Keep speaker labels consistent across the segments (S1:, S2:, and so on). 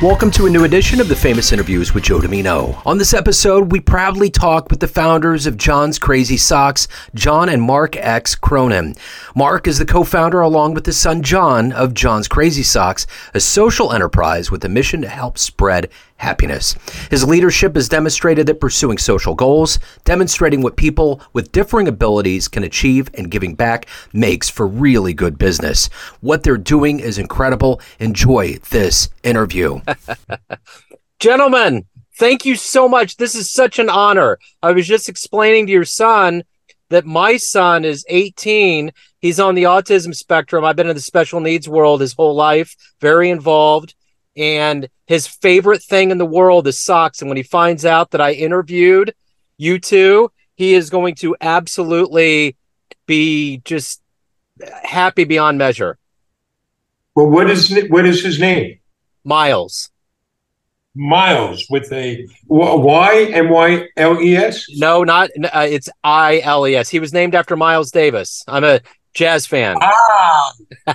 S1: Welcome to a new edition of the Famous Interviews with Joe Dimino. On this episode, we proudly talk with the founders of John's Crazy Socks, John and Mark X. Cronin. Mark is the co-founder, along with his son John, of John's Crazy Socks, a social enterprise with a mission to help spread happiness. His leadership has demonstrated that pursuing social goals, demonstrating what people with differing abilities can achieve, and giving back makes for really good business. What they're doing is incredible. Enjoy this interview.
S2: Gentlemen, thank you so much. This is such an honor. I was just explaining to your son that my son is 18. He's on the autism spectrum. I've been in the special needs world his whole life, very involved. And his favorite thing in the world is socks. And when he finds out that I interviewed you two, he is going to absolutely be just happy beyond measure.
S3: Well, what is what is his name?
S2: Miles.
S3: Miles with a Y M Y L E S.
S2: No, not uh, it's I L E S. He was named after Miles Davis. I'm a jazz fan.
S3: Ah,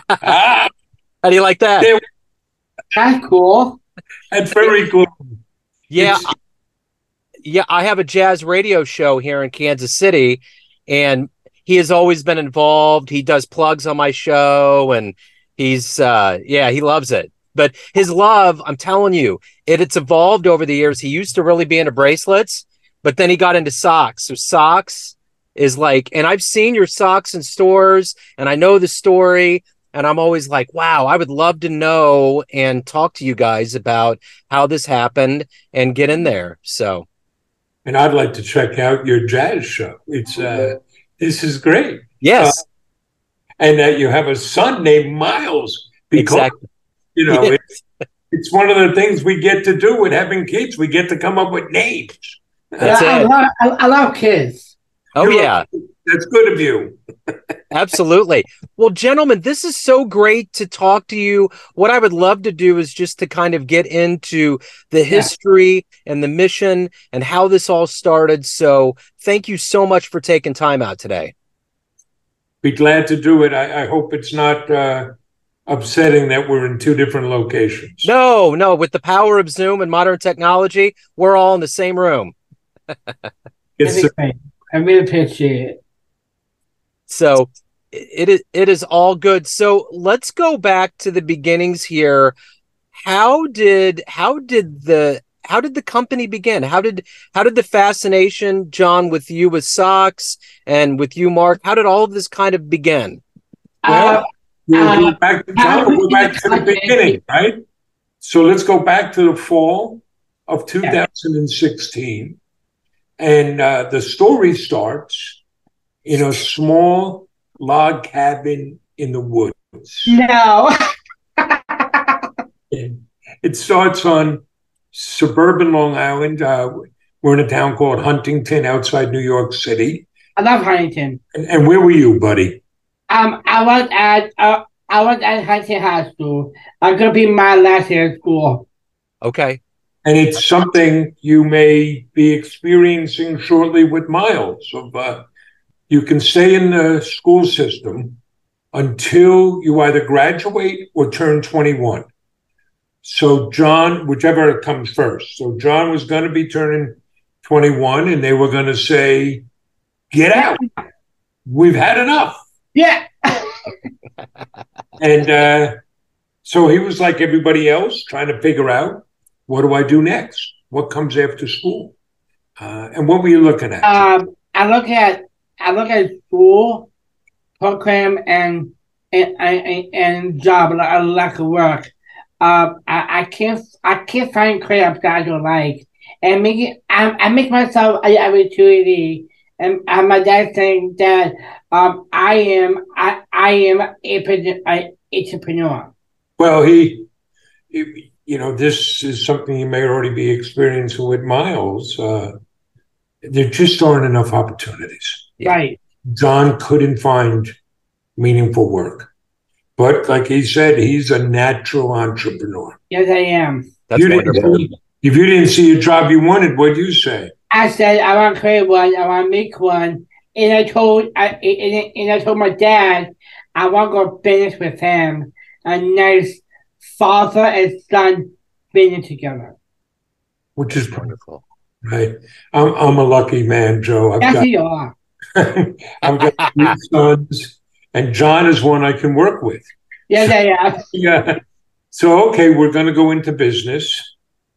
S3: ah.
S2: How do you like that?
S3: There-
S4: That's cool.
S3: That's very cool.
S2: Yeah,
S3: It's-
S2: yeah. I have a jazz radio show here in Kansas City, and he has always been involved. He does plugs on my show, and he's uh, yeah, he loves it. But his love, I'm telling you, it it's evolved over the years. He used to really be into bracelets, but then he got into socks. So socks is like, and I've seen your socks in stores, and I know the story. And I'm always like, wow, I would love to know and talk to you guys about how this happened and get in there. So
S3: And I'd like to check out your jazz show. It's uh, this is great,
S2: yes,
S3: and that you have a son named Miles. Because
S2: exactly.
S3: you know it's, it's one of the things we get to do with having kids. We get to come up with names.
S2: That's
S4: I,
S2: it.
S4: love, I, I love kids.
S2: Oh
S3: You're-
S2: yeah,
S3: That's good of you.
S2: absolutely. Well, gentlemen, this is so great to talk to you. What I would love to do is just to kind of get into the history and the mission and how this all started. So, thank you so much for taking time out today.
S3: Be glad to do it. I, I hope it's not uh, upsetting that we're in two different locations.
S2: No, no, with the power of Zoom and modern technology, we're all in the same room.
S3: It's
S4: That'd be great. I really appreciate it.
S2: So it is it is all good. So let's go back to the beginnings here. How did how did the how did the company begin? How did how did the fascination, John, with you with socks and with you, Mark? How did all of this kind of begin?
S4: Uh,
S3: We'll go
S4: Uh,
S3: back to John, we'll go back to the beginning, right? So let's go back to the fall of 2016. And uh, the story starts in a small log cabin in the woods.
S4: no.
S3: It starts on suburban Long Island. Uh, we're in a town called Huntington outside New York City.
S4: I love Huntington.
S3: And, and where were you, buddy?
S4: Um, I was at uh, I was at Huntington High School. I'm gonna be my last year of school.
S2: Okay.
S3: And it's something you may be experiencing shortly with Miles. Of uh, you can stay in the school system until you either graduate or turn 21. So John, whichever comes first. So John was going to be turning 21, and they were going to say, "Get out! We've had enough."
S4: Yeah.
S3: And uh, so he was like everybody else, trying to figure out what do I do next? What comes after school? Uh, and what were you looking at?
S4: Um, I look at I look at school program and and and, and job like a lack of work. Um, I, I can't I can't find crap that I like, and make it, I, I make myself an opportunity. And, and my dad saying that um, I am I, I am a, a entrepreneur.
S3: well, he, he- you know, this is something you may already be experiencing with Miles. Uh, there just aren't enough opportunities.
S2: Yeah.
S4: Right.
S3: John couldn't find meaningful work. But like he said, he's a natural entrepreneur.
S4: Yes, I am.
S2: That's
S3: You didn't- If you didn't see a job you wanted, what'd you say?
S4: I said I want to create one. I want to make one. And I told I and, and I told my dad I want to go finish with him a nice father and son been together.
S3: which is
S2: Wonderful.
S3: right. I'm I'm a lucky man, Joe. I've
S4: Yes,
S3: got
S4: you are.
S3: I've got three sons, and John is one I can work with.
S4: Yeah, yeah, yeah.
S3: Yeah. So okay, we're going to go into business,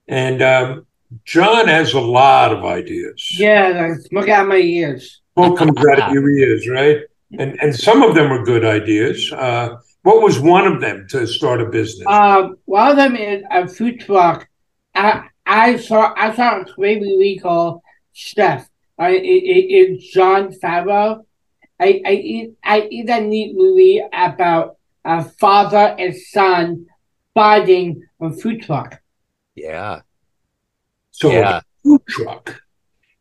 S3: and um, John has a lot of ideas.
S4: Yeah, look at my ears.
S3: What comes out of your ears, right? And and some of them are good ideas. Uh, what was one of them to start a business?
S4: Um, one of them is a food truck. I I saw I saw a crazy legal chef. I it, it, it's Jon Favreau. I I eat I eat a neat movie about a father and son fighting a food truck.
S2: Yeah.
S3: so
S2: yeah.
S3: a food truck.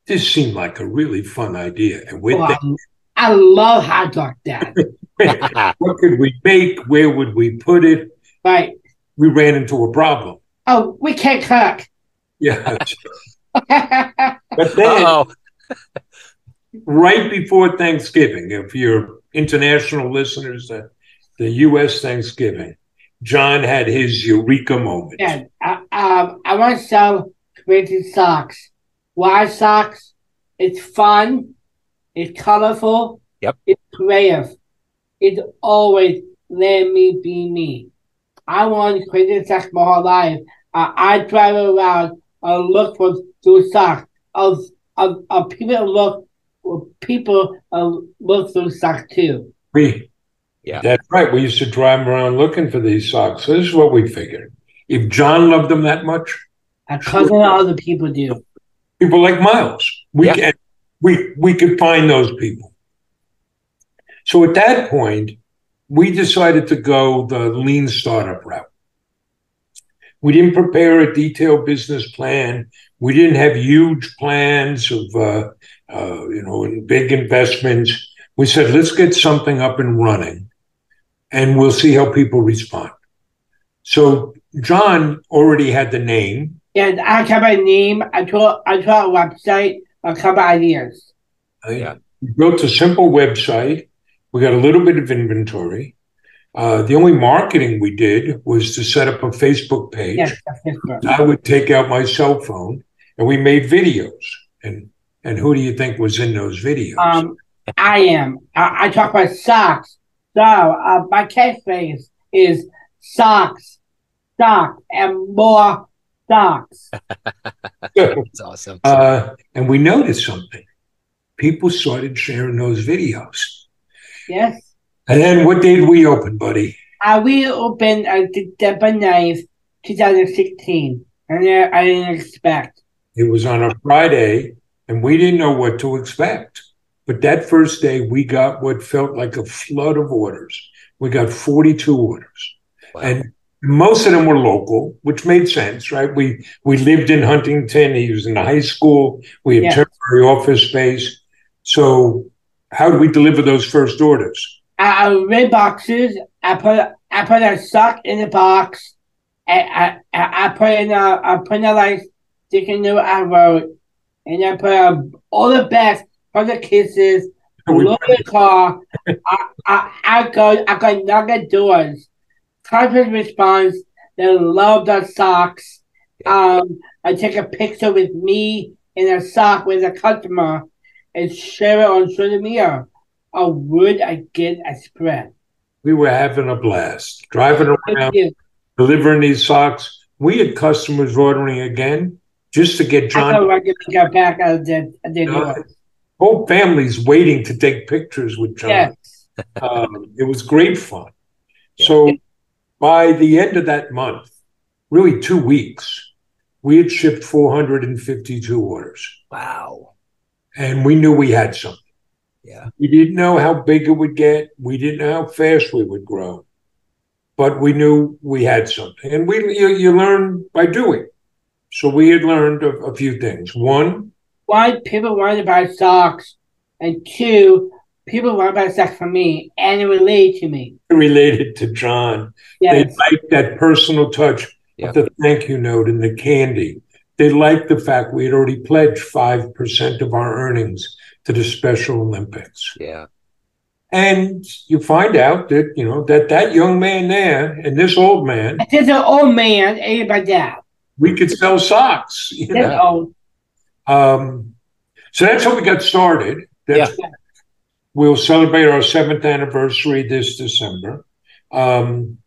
S3: This seemed like a really fun idea, and with
S4: Wow.
S3: that, um,
S4: I love hot dog dad.
S3: what could we make? Where would we put it?
S4: right.
S3: We ran into a problem.
S4: Oh, we can't cook.
S3: Yeah, but then
S2: oh.
S3: Right before Thanksgiving, if you're international listeners, the, the U.S. Thanksgiving, John had his eureka moment.
S4: Yeah, I, um, I want to sell crazy socks. Why socks? It's fun. It's colorful.
S2: Yep.
S4: It's creative. It's always let me be me. I want crazy socks my whole life. Uh, I drive around and look for those socks. Of of, of people look people uh, look through socks too.
S3: We,
S2: Yeah.
S3: that's right. We used to drive around looking for these socks. This is what we figured. If John loved them that much,
S4: A cousin of other people do.
S3: people like Miles, we
S2: Yeah.
S3: can, we we could find those people. So at that point, we decided to go the lean startup route. We didn't prepare a detailed business plan. We didn't have huge plans of uh, uh, you know big investments. We said let's get something up and running, and we'll see how people respond. So John already had the name.
S4: And I have a name. I told I told a website a couple ideas.
S2: Yeah.
S3: We built a simple website. We got a little bit of inventory. Uh, the only marketing we did was to set up a Facebook page.
S4: Yes, that's different.
S3: I would take out my cell phone and we made videos. And and who do you think was in those videos?
S4: Um, I am. I, I talk about socks. So uh, my catchphrase is socks, socks, and more socks.
S2: That's awesome.
S3: Uh, and we noticed something. People started sharing those videos.
S4: Yes.
S3: And then what did we open, buddy?
S4: Uh, we opened uh, December 9th, 2016. And uh, I didn't expect.
S3: It was on a Friday, and we didn't know what to expect. But that first day, we got what felt like a flood of orders. We got 42 orders,
S2: Wow.
S3: and most of them were local, which made sense, right? We we lived in Huntington. He was in the high school. We had
S4: Yeah.
S3: temporary office space. So, how did we deliver those first orders?
S4: I, I red boxes. I put I put a sock in the box. I I, I put in a I put in a like sticky note I wrote, and I put uh, all the best for the kisses. Look the car. I, I I go I got nugget doors. Customer response. They love the socks. Um, I take a picture with me in a sock with a customer and share it on social media. Or would I get a spread?
S3: We were having a blast driving around, delivering these socks. We had customers ordering again just to get
S4: I
S3: John.
S4: thought I could get back out of the, the
S3: No,
S4: door.
S3: whole family's waiting to take pictures with John.
S4: Yes.
S3: Um, it was great fun. So by the end of that month, really two weeks, we had shipped 452 orders,
S2: wow.
S3: and we knew we had something.
S2: Yeah.
S3: We didn't know how big it would get. We didn't know how fast we would grow, but we knew we had something, and we you, you learn by doing. So we had learned a, a few things. One,
S4: why people wanted to buy socks. And two, people want to buy socks from me and it related to me.
S3: related to John.
S4: Yes.
S3: They liked that personal touch
S2: Yeah.
S3: of the thank you note and the candy. They liked the fact we had already pledged 5% of our earnings to the Special Olympics.
S2: Yeah.
S3: And you find out that, you know, that that young man there and this old man,
S4: There's an old man, ain't about that.
S3: we could sell socks. You know?
S4: Yeah.
S3: Um, so that's how we got started. That's, We'll celebrate our seventh anniversary this December. Um,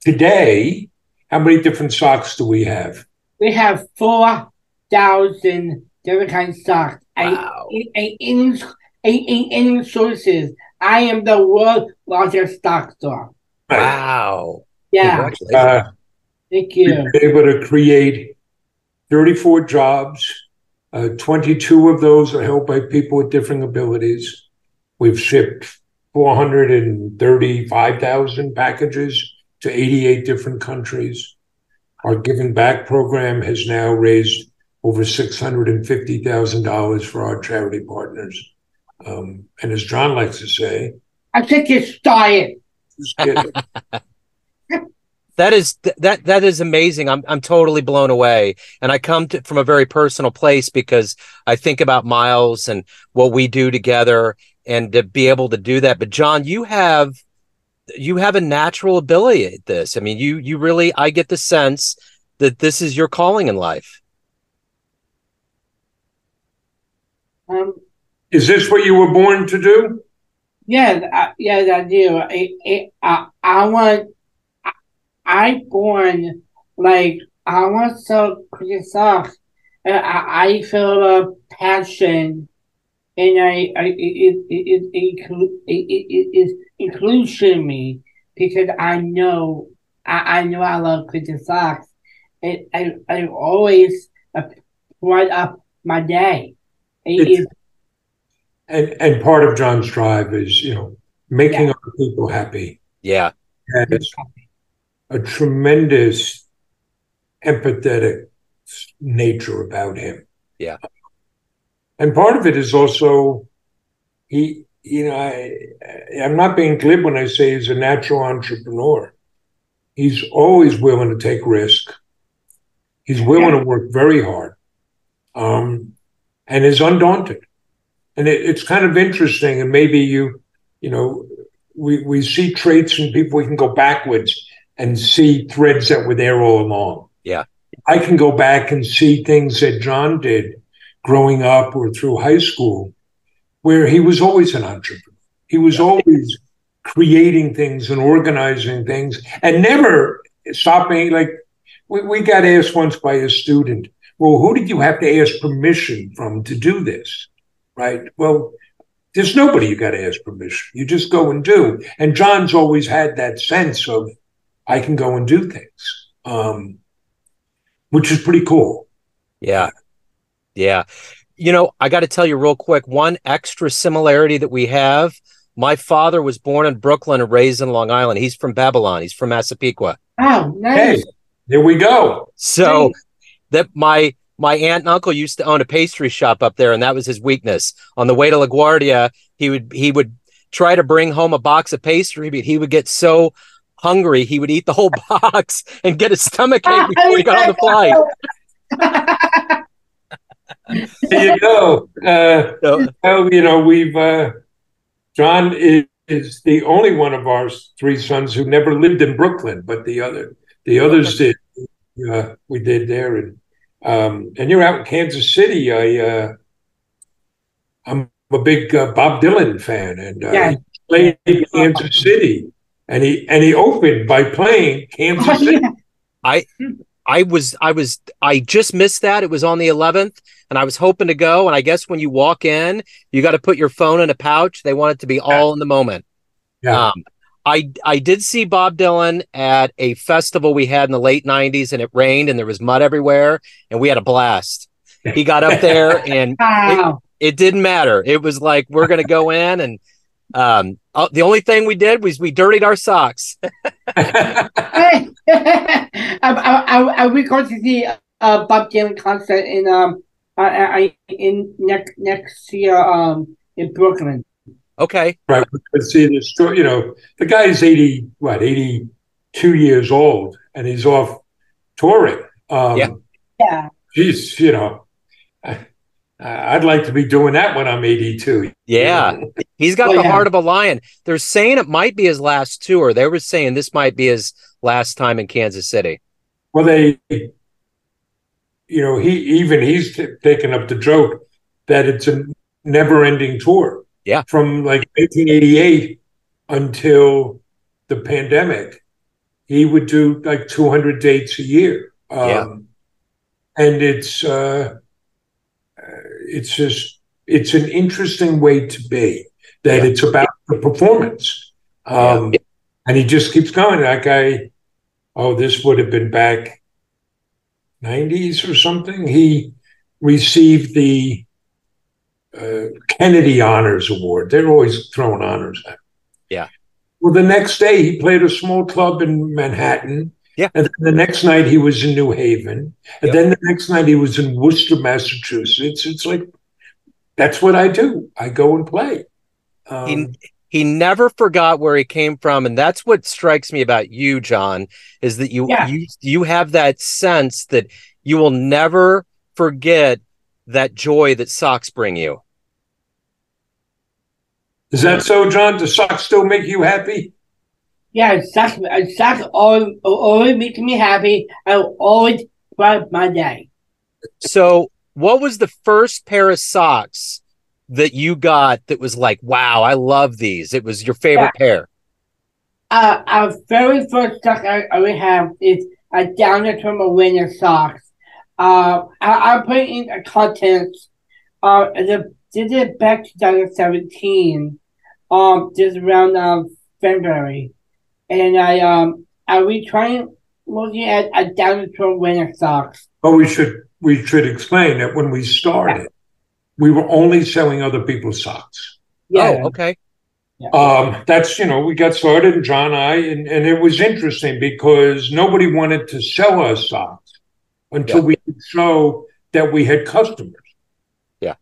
S3: today, how many different socks do we have?
S4: we have four thousand different kinds of socks.
S2: Wow.
S4: I, I, in, in, in, in sources, I am the world's largest stock store.
S2: Wow.
S4: Yeah,
S3: Uh,
S4: thank you.
S3: able to create 34 jobs. Uh, 22 of those are held by people with different abilities. We've shipped 435,000 packages to 88 different countries. Our Giving Back program has now raised over $650,000 for our charity partners. Um, and as John likes to say,
S4: I think it's started.
S3: just get it.
S2: That is that that is amazing. I'm I'm totally blown away, and I come to, from a very personal place because I think about Miles and what we do together, and to be able to do that. But John, you have you have a natural ability at this. I mean, you you really I get the sense that this is your calling in life.
S4: Um,
S3: Is this what you were born to do?
S4: yeah, I, yes, I do. I, I, I, I want. I, I born like I want to Christian socks. I, I feel a passion, and I, I it, it, it, it, it, it, includes me because I know I, I know I love Christian socks. And I, I always uh, bright up my day. It
S3: It's- And and part of John's drive is, you know, making
S4: Yeah.
S3: other people happy.
S2: Yeah,
S3: And it's a tremendous empathetic nature about him.
S2: Yeah.
S3: And part of it is also he, you know, I, I'm not being glib when I say he's a natural entrepreneur. He's always willing to take risk. He's willing to work very hard, um, and is undaunted. And it, it's kind of interesting. And maybe you, you know, we we see traits in people. We can go backwards and see threads that were there all along.
S2: Yeah.
S3: I can go back and see things that John did growing up or through high school, where he was always an entrepreneur. He was always creating things and organizing things and never stopping. Like we, we got asked once by a student, well, who did you have to ask permission from to do this? Right. Well, there's nobody you got to ask permission. You just go and do. And John's always had that sense of, I can go and do things, um, which is pretty cool.
S2: yeah, yeah. You know, I got to tell you real quick. One extra similarity that we have. My father was born in Brooklyn and raised in Long Island. He's from Babylon. He's from Massapequa.
S4: oh
S3: Hey,
S4: nice.
S3: there we go.
S2: So
S4: Nice.
S2: That my my aunt and uncle used to own a pastry shop up there, and that was his weakness. On the way to LaGuardia, he would he would try to bring home a box of pastry, but he would get so hungry he would eat the whole box and get his stomach ache before he got on the flight.
S3: There you go. Uh,
S2: So,
S3: well, you know, we've uh, John is, is the only one of our three sons who never lived in Brooklyn, but the other the others did. Uh, we did there, and um, and you're out in Kansas City. I uh, I'm a big uh, Bob Dylan fan, and uh,
S4: Yeah.
S3: he played in Kansas City, and he and he opened by playing Kansas
S4: Oh,
S3: City.
S4: yeah.
S2: I was I was I just missed that. It was on the 11th, and I was hoping to go. And I guess when you walk in, you got to put your phone in a pouch. They want it to be all in the moment.
S3: Yeah.
S2: Um, I I did see Bob Dylan at a festival we had in the late '90s, and it rained and there was mud everywhere, and we had a blast. He got up there, and
S4: Wow.
S2: it didn't matter. It was like we're gonna go in, and um, uh, the only thing we did was we dirtied our socks.
S4: I, I, I, I we going to see uh Bob Dylan concert in um I, I in next next year um in Brooklyn.
S2: Okay,
S3: Right. But see, the story, you know, the guy's 80, what, 82 years old and he's off touring. Um,
S2: Yeah.
S4: Yeah.
S3: Geez, you know, I, I'd like to be doing that when I'm 82.
S2: yeah. He's got
S4: Oh,
S2: the
S4: yeah.
S2: heart of a lion. They're saying it might be his last tour. They were saying this might be his last time in Kansas City.
S3: Well, they, you know, he even he's t- taken up the joke that it's a never-ending tour.
S2: Yeah.
S3: From like 1988 until the pandemic, he would do like 200 dates a year. Um,
S2: Yeah.
S3: And it's uh, uh, it's just it's an interesting way to be that
S2: Yeah.
S3: it's about the performance. Um, And he just keeps going. That guy, oh, this would have been back 90s or something. He received the uh, Kennedy Honors Award. They're always throwing honors at him.
S2: Yeah.
S3: Well, the next day he played a small club in Manhattan.
S2: Yeah.
S3: And then the next night he was in New Haven. And
S2: Yep.
S3: then the next night he was in Worcester, Massachusetts. It's like, that's what I do. I go and play. Um,
S2: he he never forgot where he came from and that's what strikes me about you john is that you
S4: Yeah.
S2: you you have that sense that you will never forget that joy that socks bring you
S3: is that so, John? Does socks still make you happy?
S4: Yeah, socks, socks always, always make me happy. I always bright my day.
S2: so what was the first pair of socks that you got that was like wow i love these it was your favorite pair
S4: Uh, our very first sock I, I we have is a down from a winter socks. Uh, I, I put in the contents. Uh, the, did it back 2017. Um, just around um February, and I um I retrying looking at a down from winter socks.
S3: But we should we should explain that when we started, we were only selling other people's socks.
S4: Yeah,
S2: oh okay
S3: Um, that's you know we got started, and John and I, and, and it was interesting because nobody wanted to sell us socks until
S2: Yeah.
S3: we could show that we had customers.
S2: Yeah.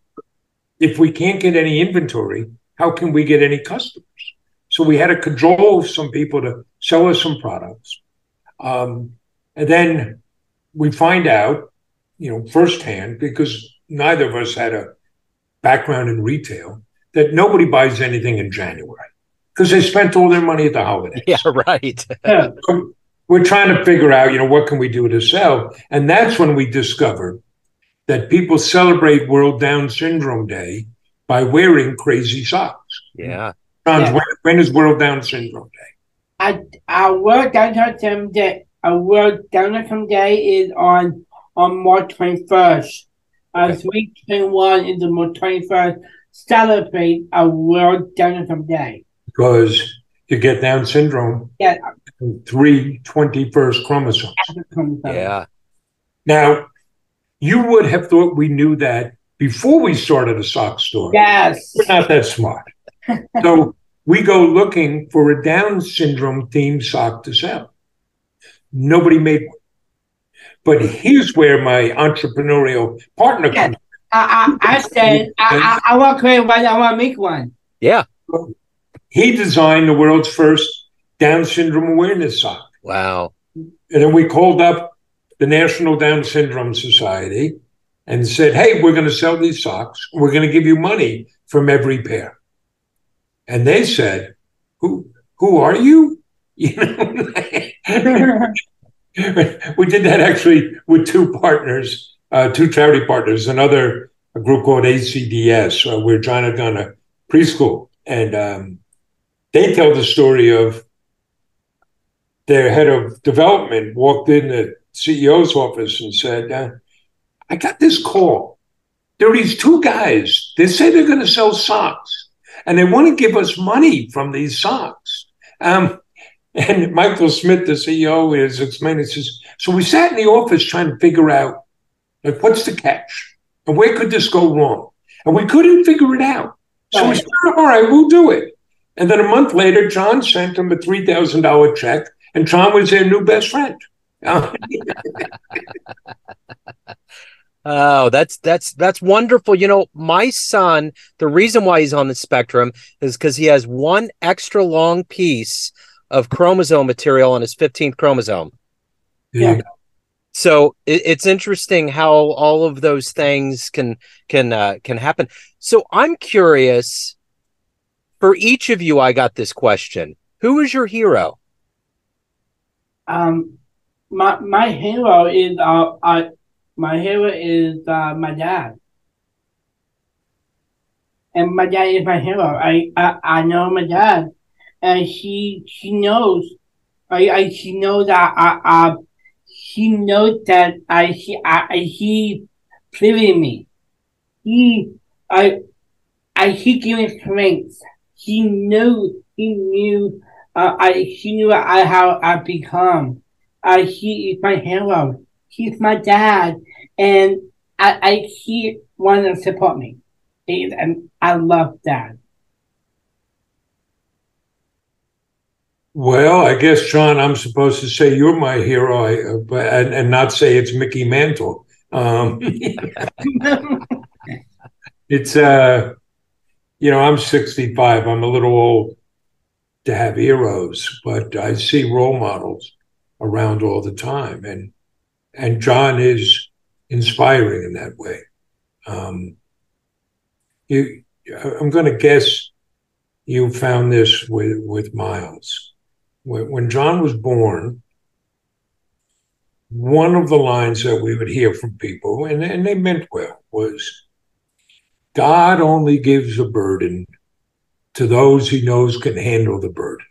S3: If we can't get any inventory, how can we get any customers? So we had to cajole some people to sell us some products, um, and then we find out, you know, firsthand because neither of us had a background in retail that nobody buys anything in January because they spent all their money at the holidays.
S2: yeah right
S4: yeah.
S3: So we're trying to figure out, you know, what can we do to sell? And that's when we discovered that people celebrate World Down Syndrome Day by wearing crazy socks.
S2: yeah
S3: John,
S4: Yeah.
S3: when, when is World Down Syndrome Day?
S4: I our work downtown day our work downtown day is on on March twenty first. Uh
S3: Okay.
S4: three twenty one is the March twenty first. Celebrate our world Down Syndrome day.
S3: Because you get Down syndrome
S4: Yeah.
S3: in three 21st chromosomes.
S2: yeah
S3: Now, you would have thought we knew that before we started a sock store.
S4: Yes.
S3: We're not that smart. so we go looking for a Down syndrome themed sock to sell. Nobody made one. But here's where my entrepreneurial partner
S4: Yeah.
S3: comes.
S4: I I, I said I, I, I want to create one, I want to make one.
S2: yeah
S3: He designed the world's first Down syndrome awareness sock.
S2: wow
S3: And then we called up the National Down Syndrome Society and said, hey, we're going to sell these socks. We're going to give you money from every pair. And they said, who, who are you? You know, we did that actually with two partners, uh, two charity partners, another group called ACDS, uh, where John had gone to preschool. And um, they tell the story of their head of development walked in the CEO's office and said, uh, I got this call. There are these two guys. They say they're going to sell socks and they want to give us money from these socks. Um, and Michael Smith, the CEO, is explaining, says, So we sat in the office trying to figure out, like, what's the catch? And where could this go wrong? And we couldn't figure it out. So we said, All right, we'll do it. And then a month later, John sent him a $3,000 check, and John was their new best friend.
S2: Oh, that's that's that's wonderful. You know, my son, the reason why he's on the spectrum is because he has one extra long piece of chromosome material on his 15th chromosome.
S4: Yeah.
S2: So it, it's interesting how all of those things can can uh, can happen. So I'm curious. For each of you, I got this question: Who is your hero?
S4: um, my my hero is uh, uh my hero is uh, my dad. And my dad is my hero. I, I, I know my dad, and he she knows. I, I she knows that I, I he knows that I he I, I he believed me. He I I he gave me strength. He knew he knew uh, I he knew I how I become. Uh, he is my hero. He's my dad, and I, I he wanted to support me, and I love dad.
S3: Well, I guess, John, I'm supposed to say you're my hero, uh, and, and not say it's Mickey Mantle. Um, it's uh, you know, I'm 65. I'm a little old to have heroes, but I see role models around all the time, and and John is inspiring in that way. Um, you, I'm going to guess you found this with with Miles. When, John was born, one of the lines that we would hear from people, and, and they meant well, was God only gives a burden to those he knows can handle the burden.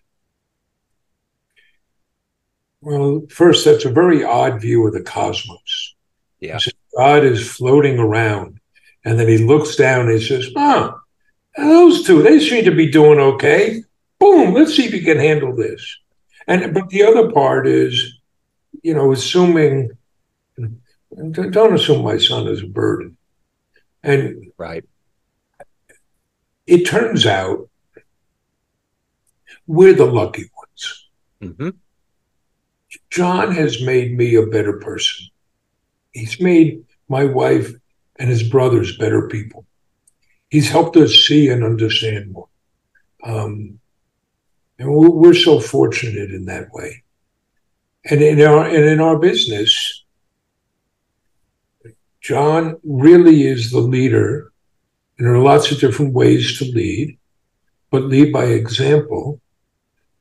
S3: Well, first, that's a very odd view of the cosmos.
S2: Yeah.
S3: God is floating around, and then he looks down and he says, Huh, those two, they seem to be doing okay. Boom, let's see if he can handle this. And but the other part is, you know, assuming don't assume my son is a burden. And
S2: right.
S3: It turns out we're the lucky ones.
S2: Mm-hmm.
S3: John has made me a better person. He's made my wife and his brothers better people. He's helped us see and understand more. Um, and we're so fortunate in that way. And in our and in our business, John really is the leader. And there are lots of different ways to lead, but lead by example.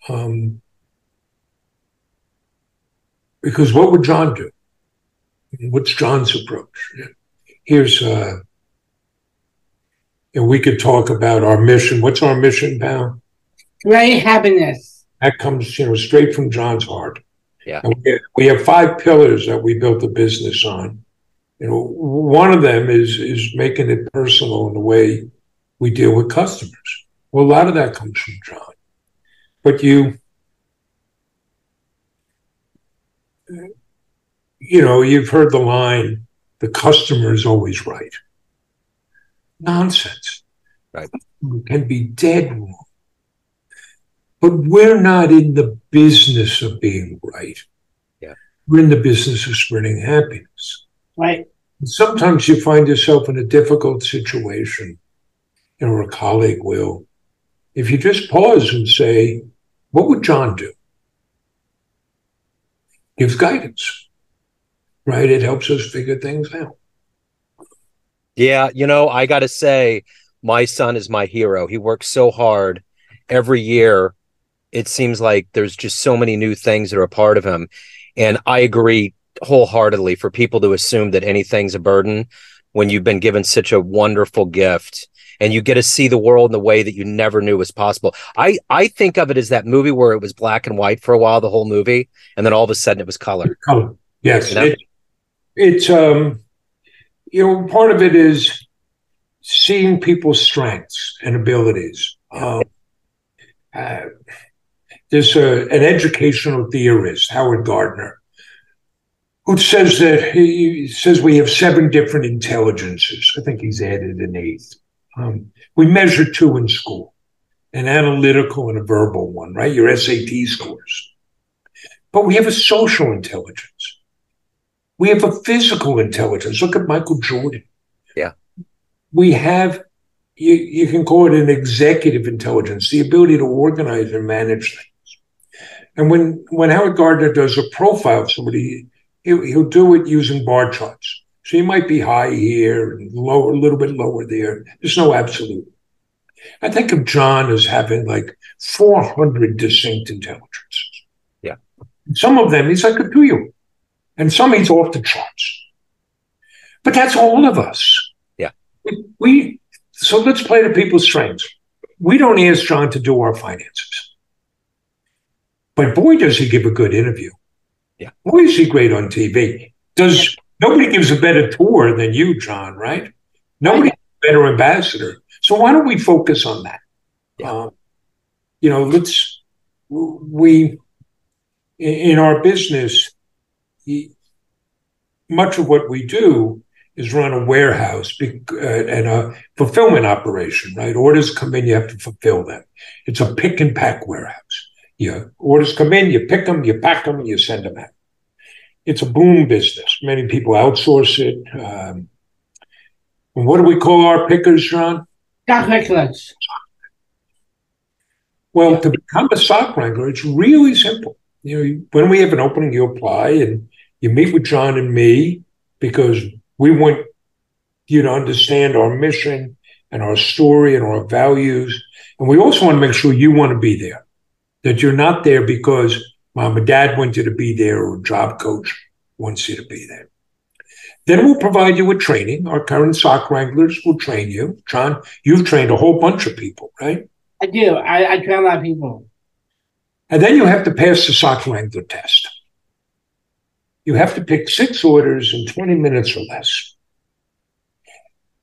S3: Um, because what would John do? What's John's approach? Here's, uh, and we could talk about our mission. What's our mission, pal?
S4: Great happiness.
S3: That comes, you know, straight from John's heart.
S2: Yeah.
S3: We, we have five pillars that we built the business on. You know, one of them is is making it personal in the way we deal with customers. Well, a lot of that comes from John. But you you know, you've heard the line, the customer is always right. Nonsense.
S2: Right.
S3: It can be dead wrong. But we're not in the business of being right.
S2: Yeah.
S3: We're in the business of spreading happiness.
S4: Right.
S3: And Sometimes you find yourself in a difficult situation, you know, or a colleague will. If you just pause and say, what would John do? Gives guidance, right? It helps us figure things out.
S2: Yeah, you know, I got to say, my son is my hero. He works so hard every year. It seems like there's just so many new things that are a part of him. And I agree wholeheartedly for people to assume that anything's a burden when you've been given such a wonderful gift and you get to see the world in a way that you never knew was possible. I I think of it as that movie where it was black and white for a while, the whole movie, and then all of a sudden it was color.
S3: Color, yes.
S2: You know?
S3: It, it's um, you know, part of it is seeing people's strengths and abilities. Um, uh, there's a, an educational theorist, Howard Gardner, who says that he says we have seven different intelligences. I think he's added an eighth. Um, we measure two in school an analytical and a verbal one, right? Your SAT scores. But we have a social intelligence. We have a physical intelligence. Look at Michael Jordan.
S2: Yeah.
S3: We have, you, you can call it an executive intelligence, the ability to organize and manage things. And when, when Howard Gardner does a profile of somebody, he'll, he'll do it using bar charts. So you might be high here and lower, a little bit lower there. There's no absolute. I think of John as having like 400 distinct intelligences.
S2: Yeah.
S3: Some of them he's like a two-year, and some he's off the charts. But that's all of us.
S2: Yeah.
S3: We, we so let's play to people's strengths. We don't ask John to do our finances. But boy, does he give a good interview.
S2: Yeah.
S3: Boy, is he great on TV. Does nobody gives a better tour than you, John, right? Nobody better ambassador. So why don't we focus on that?
S2: Yeah.
S3: Um, you know, let's we in our business. Much of what we do is run a warehouse uh, and a fulfillment operation, right? Orders come in, you have to fulfill them. It's a pick and pack warehouse. Yeah, orders come in, you pick them, you pack them, and you send them out. It's a boom business. Many people outsource it. Um, what do we call our pickers, John?
S4: Stock wranglers.
S3: Well, to become a stock wrangler, it's really simple. You know, when we have an opening, you apply and you meet with John and me because we want you to understand our mission and our story and our values. And we also want to make sure you want to be there, that you're not there because mom and dad want you to be there or a job coach wants you to be there. Then we'll provide you with training. Our current sock wranglers will train you. John, you've trained a whole bunch of people, right?
S4: I do. I, I train a lot of people.
S3: And then you have to pass the sock wrangler test. You have to pick six orders in 20 minutes or less.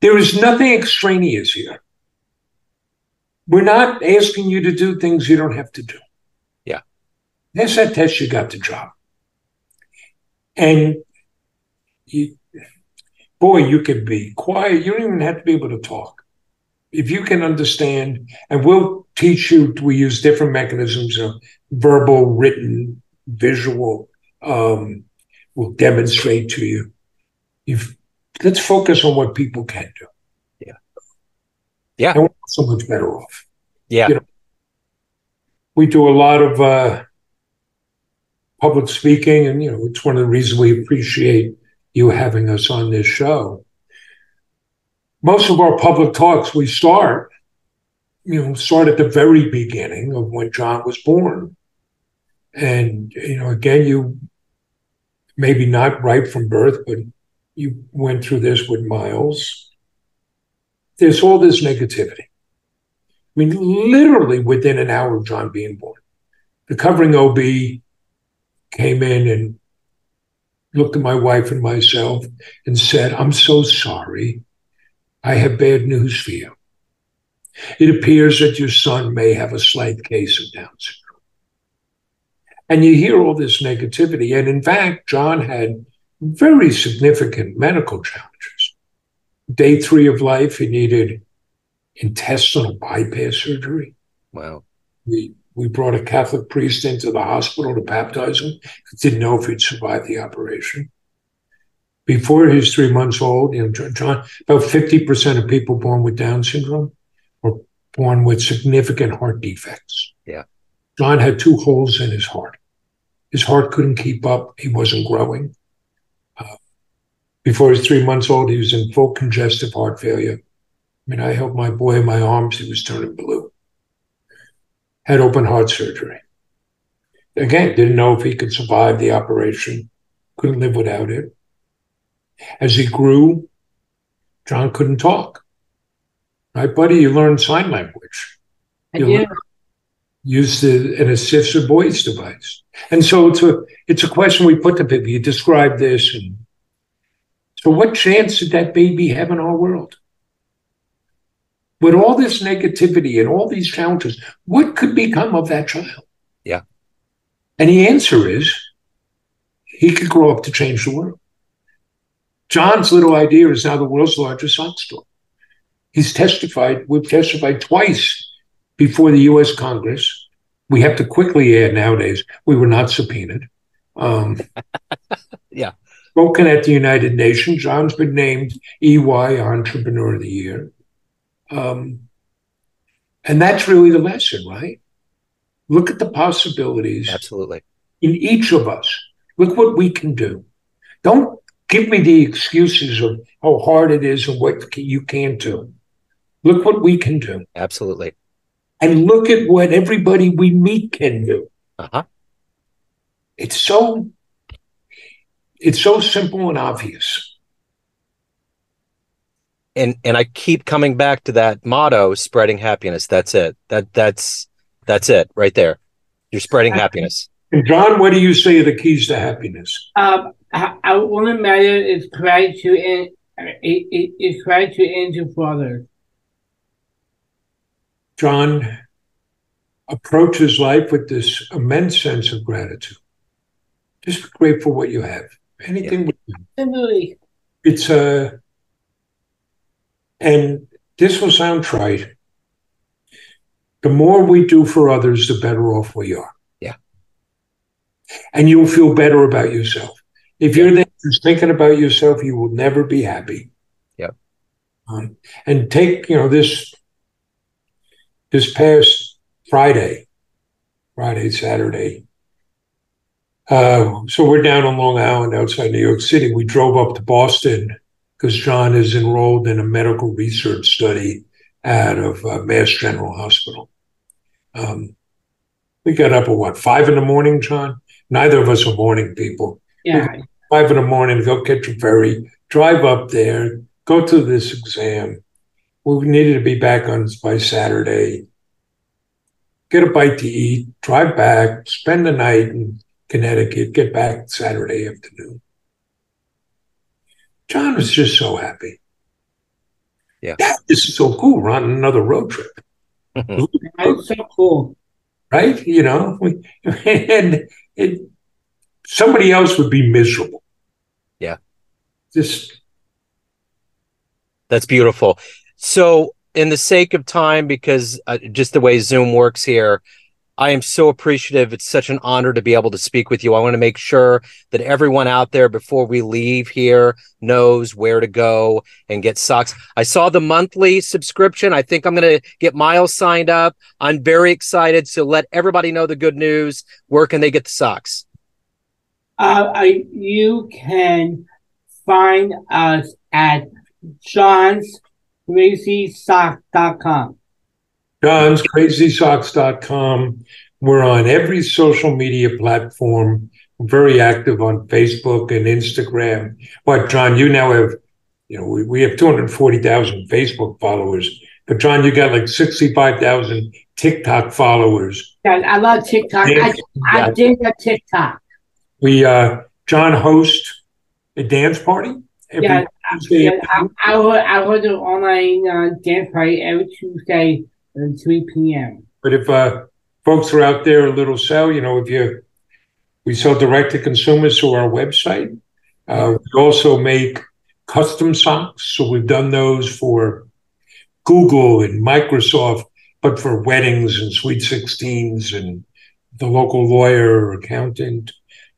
S3: There is nothing extraneous here. We're not asking you to do things you don't have to do. Pass that test, you got the job. And you, boy, you can be quiet. You don't even have to be able to talk. If you can understand, and we'll teach you, we use different mechanisms of verbal, written, visual. Um, will demonstrate to you. You've, let's focus on what people can do.
S2: Yeah. Yeah.
S3: And we're so much better off.
S2: Yeah.
S3: You know, we do a lot of uh, public speaking, and you know, it's one of the reasons we appreciate you having us on this show. Most of our public talks, we start, you know, start at the very beginning of when John was born. And, you know, again, you maybe not right from birth, but you went through this with Miles. There's all this negativity. I mean, literally within an hour of John being born, the covering OB came in and looked at my wife and myself and said, I'm so sorry. I have bad news for you. It appears that your son may have a slight case of Down syndrome. And you hear all this negativity. And in fact, John had very significant medical challenges. Day three of life, he needed intestinal bypass surgery.
S2: Wow.
S3: We we brought a Catholic priest into the hospital to baptize him. Didn't know if he'd survive the operation. Before he was three months old, you know, John, about 50% of people born with Down syndrome were born with significant heart defects.
S2: Yeah.
S3: John had two holes in his heart. His heart couldn't keep up. He wasn't growing. Uh, before he was three months old, he was in full congestive heart failure. I mean, I held my boy in my arms. He was turning blue. Had open heart surgery. Again, didn't know if he could survive the operation. Couldn't live without it. As he grew, John couldn't talk. Right, buddy? You learn sign language.
S4: I
S3: You
S4: do.
S3: learn- use the, an assistive voice device. And so it's a it's a question we put to people. You describe this, and so what chance did that baby have in our world? With all this negativity and all these challenges, what could become of that child?
S2: Yeah.
S3: And the answer is he could grow up to change the world. John's little idea is now the world's largest sock store. He's testified, we've testified twice before the US Congress. We have to quickly add nowadays, we were not subpoenaed. Um,
S2: Yeah.
S3: Spoken at the United Nations. John's been named EY Entrepreneur of the Year. Um, and that's really the lesson, right? Look at the possibilities
S2: Absolutely.
S3: in each of us. Look what we can do. Don't give me the excuses of how hard it is and what you can't do. Look what we can do.
S2: Absolutely.
S3: And look at what everybody we meet can do.
S2: Uh huh.
S3: It's so it's so simple and obvious.
S2: And and I keep coming back to that motto, spreading happiness. That's it. That that's that's it right there. You're spreading happiness.
S3: And John, what do you say are the keys to happiness?
S4: Um, I, I want to matter is gratitude and it, it, it's gratitude and for others.
S3: John approaches life with this immense sense of gratitude. Just be grateful what you have. Anything.
S4: Yeah. Absolutely.
S3: It's a, uh, and this will sound trite. The more we do for others, the better off we are.
S2: Yeah.
S3: And you'll feel better about yourself. If you're there just thinking about yourself, you will never be happy.
S2: Yeah.
S3: Um, and take, you know, this this past Friday, Friday, Saturday. Uh, so we're down on Long Island outside New York City. We drove up to Boston because John is enrolled in a medical research study out of uh, Mass General Hospital. Um, we got up at what, five in the morning, John? Neither of us are morning people.
S4: Yeah.
S3: Five in the morning, go catch a ferry, drive up there, go to this exam. We needed to be back on by Saturday, get a bite to eat, drive back, spend the night in Connecticut, get back Saturday afternoon. John was just so happy.
S2: Yeah.
S3: That is so cool. We're on another road trip.
S4: That's so cool.
S3: Right? You know, and it, somebody else would be miserable.
S2: Yeah.
S3: Just.
S2: That's beautiful. So, in the sake of time, because uh, just the way Zoom works here, I am so appreciative. It's such an honor to be able to speak with you. I want to make sure that everyone out there before we leave here knows where to go and get socks. I saw the monthly subscription. I think I'm going to get Miles signed up. I'm very excited. So let everybody know the good news. Where can they get the socks?
S4: Uh, I, you can find us at johnscrazysock.com
S3: johnscrazysocks.com. We're on every social media platform. We're very active on Facebook and Instagram. But John, you now have, you know, we, we have 240,000 Facebook followers. But John, you got like 65,000 TikTok followers.
S4: Yeah, I love TikTok. I, I did a TikTok.
S3: We, uh, John hosts a dance party.
S4: yeah, yeah I, I, I hold an online uh, dance party every Tuesday 3 p.m.
S3: But if uh, folks are out there, a little sell, you know, if you, we sell direct to consumers through our website. Uh, we also make custom socks. So we've done those for Google and Microsoft, but for weddings and sweet 16s and the local lawyer or accountant.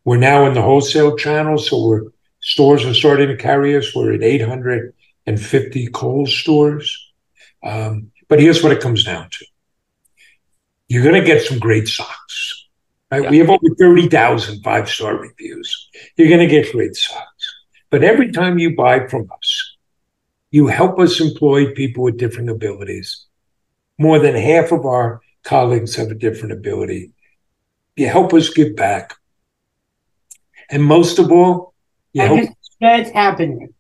S3: We're now in the wholesale channel. So we're, stores are starting to carry us. We're at 850 Kohl's stores. Um, but here's what it comes down to. You're going to get some great socks. Right? Yeah. We have over 30,000 five star reviews. You're going to get great socks. But every time you buy from us, you help us employ people with different abilities. More than half of our colleagues have a different ability. You help us give back. And most of all, you
S4: I help. That's happening.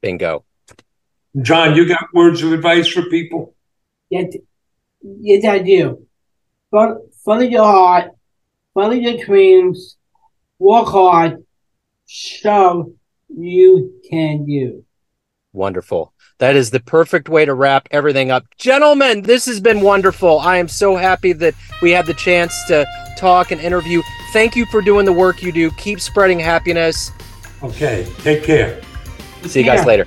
S2: Bingo.
S3: John, you got words of advice for people?
S4: Yes, yes, I do. Follow, follow your heart, follow your dreams, work hard, show you can do.
S2: Wonderful. That is the perfect way to wrap everything up. Gentlemen, this has been wonderful. I am so happy that we had the chance to talk and interview. Thank you for doing the work you do. Keep spreading happiness.
S3: Okay. Take care.
S2: See you guys later.